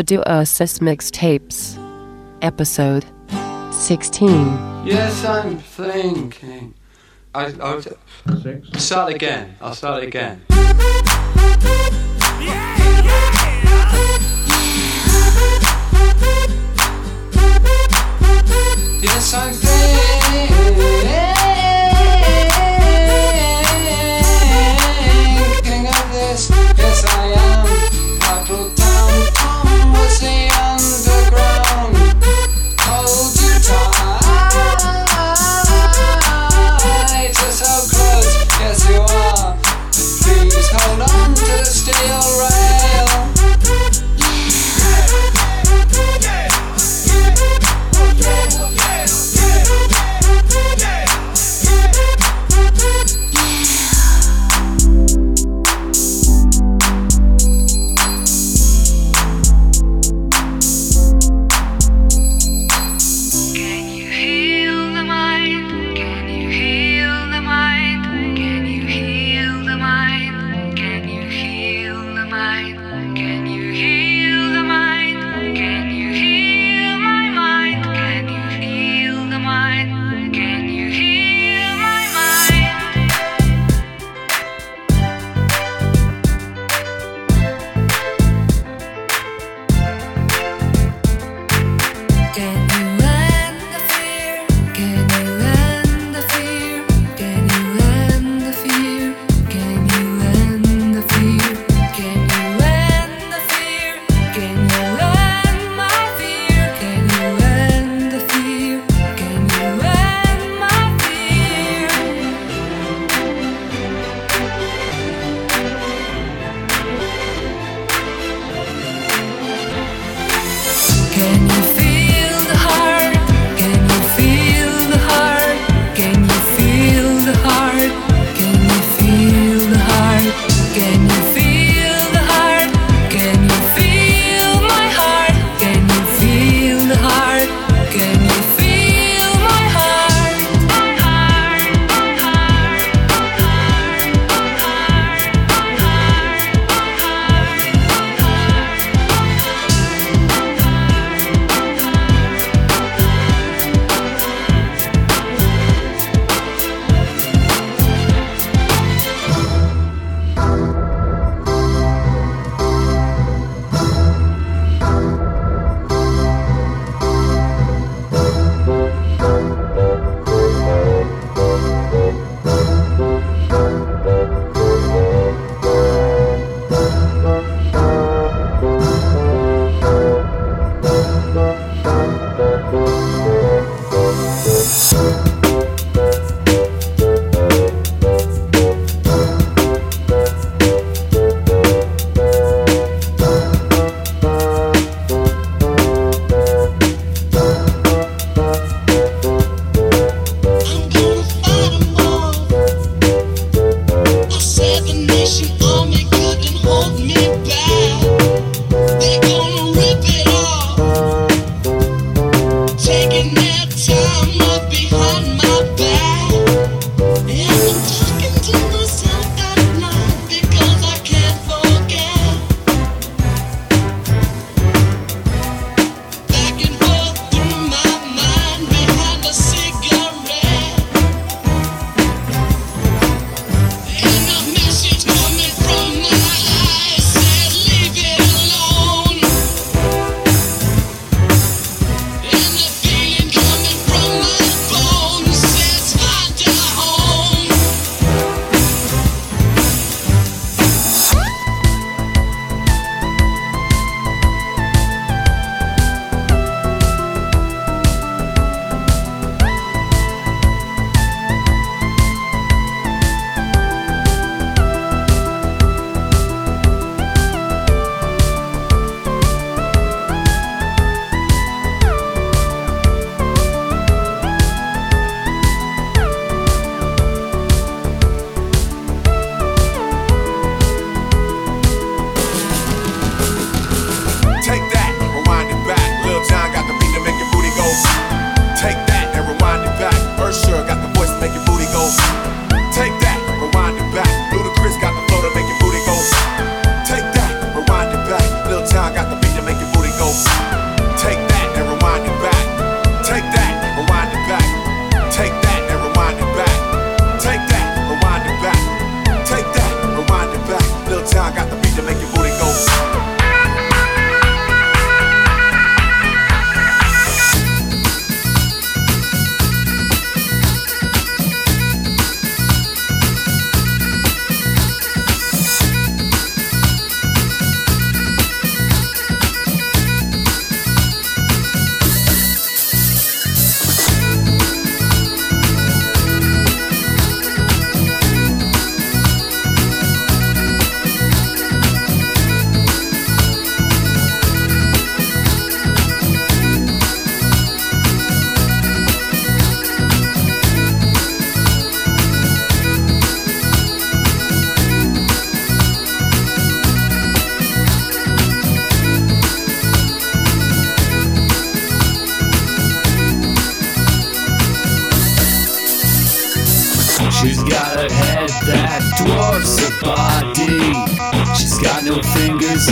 The Duosis Mixtapes, Episode 16. Yes, I'm thinking. I, I'll Six. start again. I'll start again. Yes, I'm thinking of this. Yes, I am.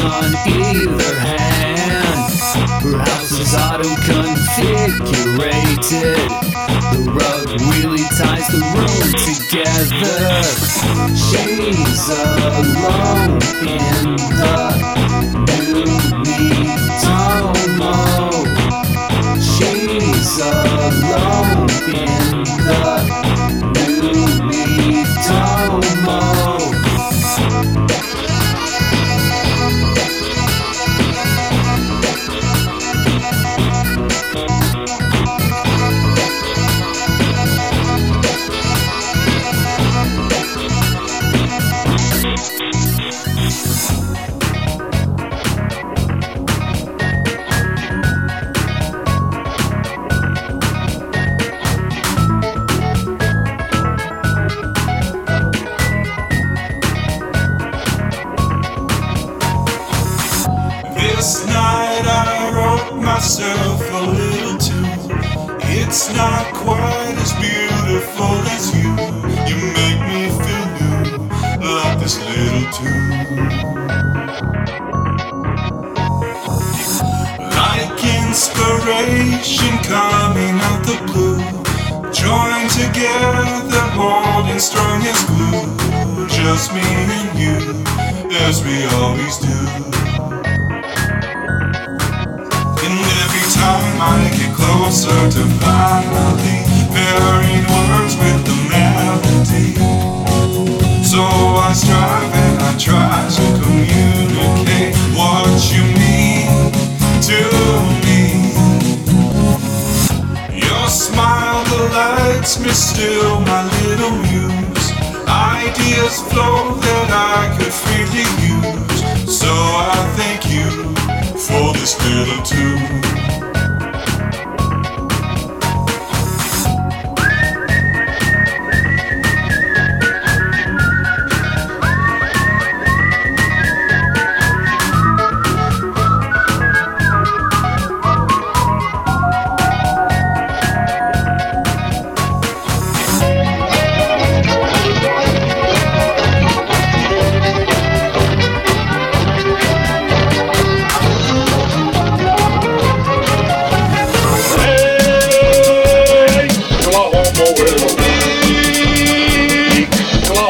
On either hand. Her house is auto configurated. The rug really ties the room together. She's alone in the like this little tune. Like inspiration coming out the blue. Joined together, holding strong as glue. Just me and you, as we always do. And every time I get closer to finally pairing words with the melody. So I strive and I try to communicate what you mean to me. Your smile delights me still, my little muse. Ideas flow that I could freely use. So I thank you for this little tune.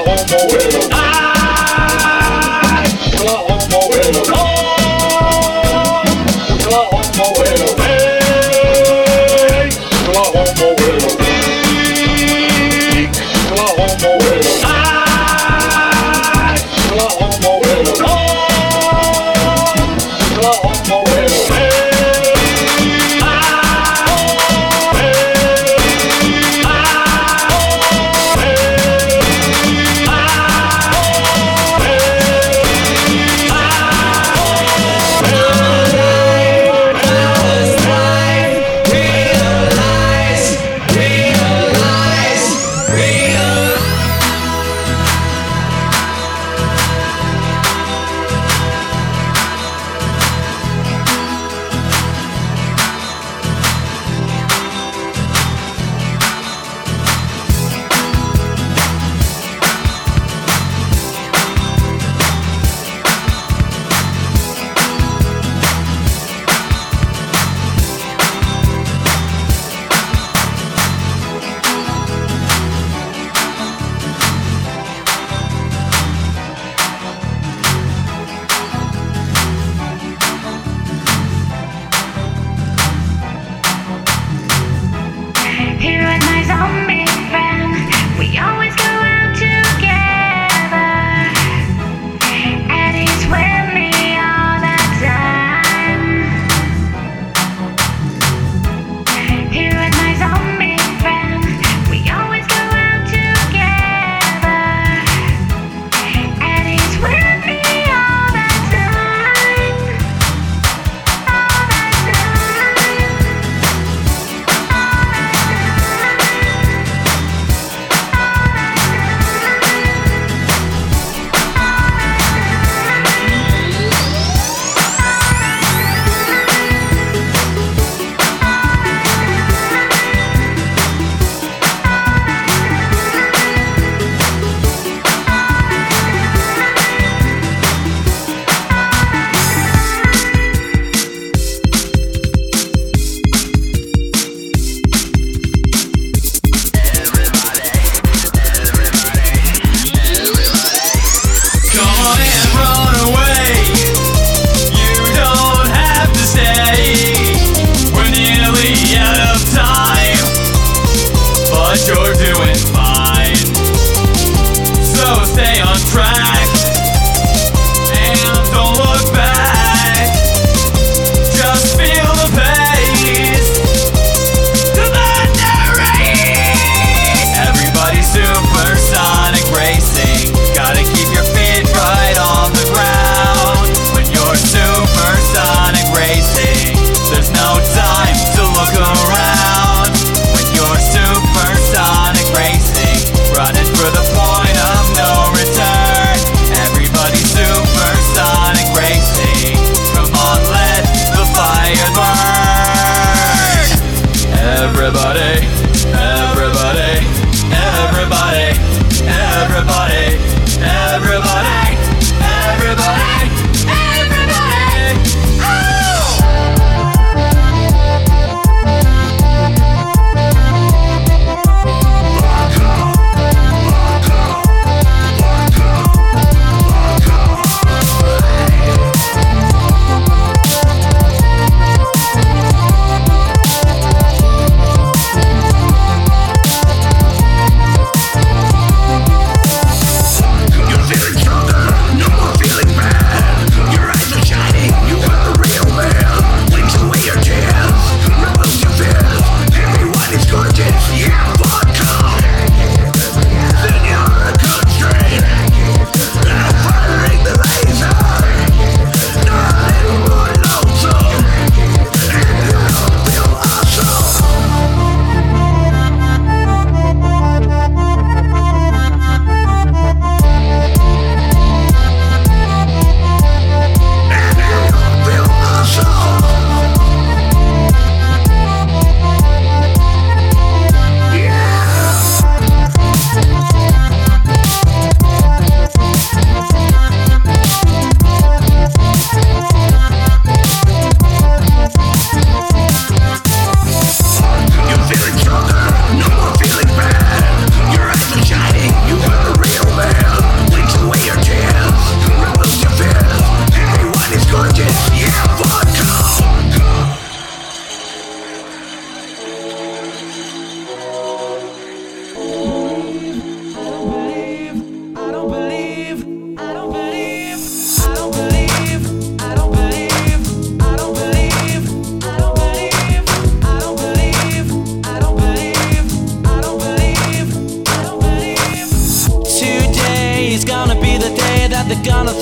homo,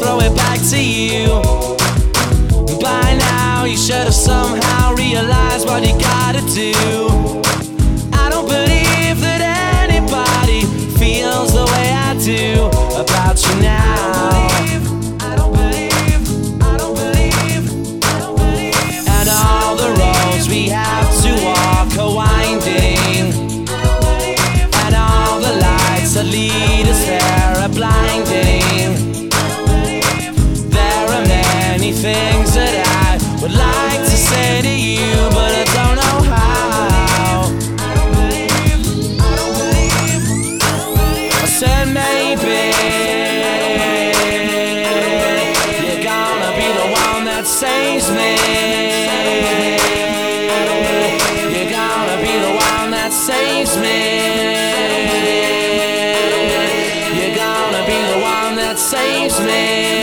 throw it back to you. By now, you should have somehow realized what you gotta do. me. You're gonna be the one that saves me.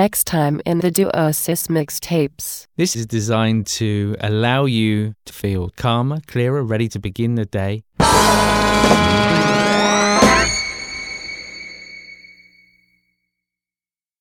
next time in the Duosis mixtapes. This is designed to allow you to feel calmer, clearer, ready to begin the day.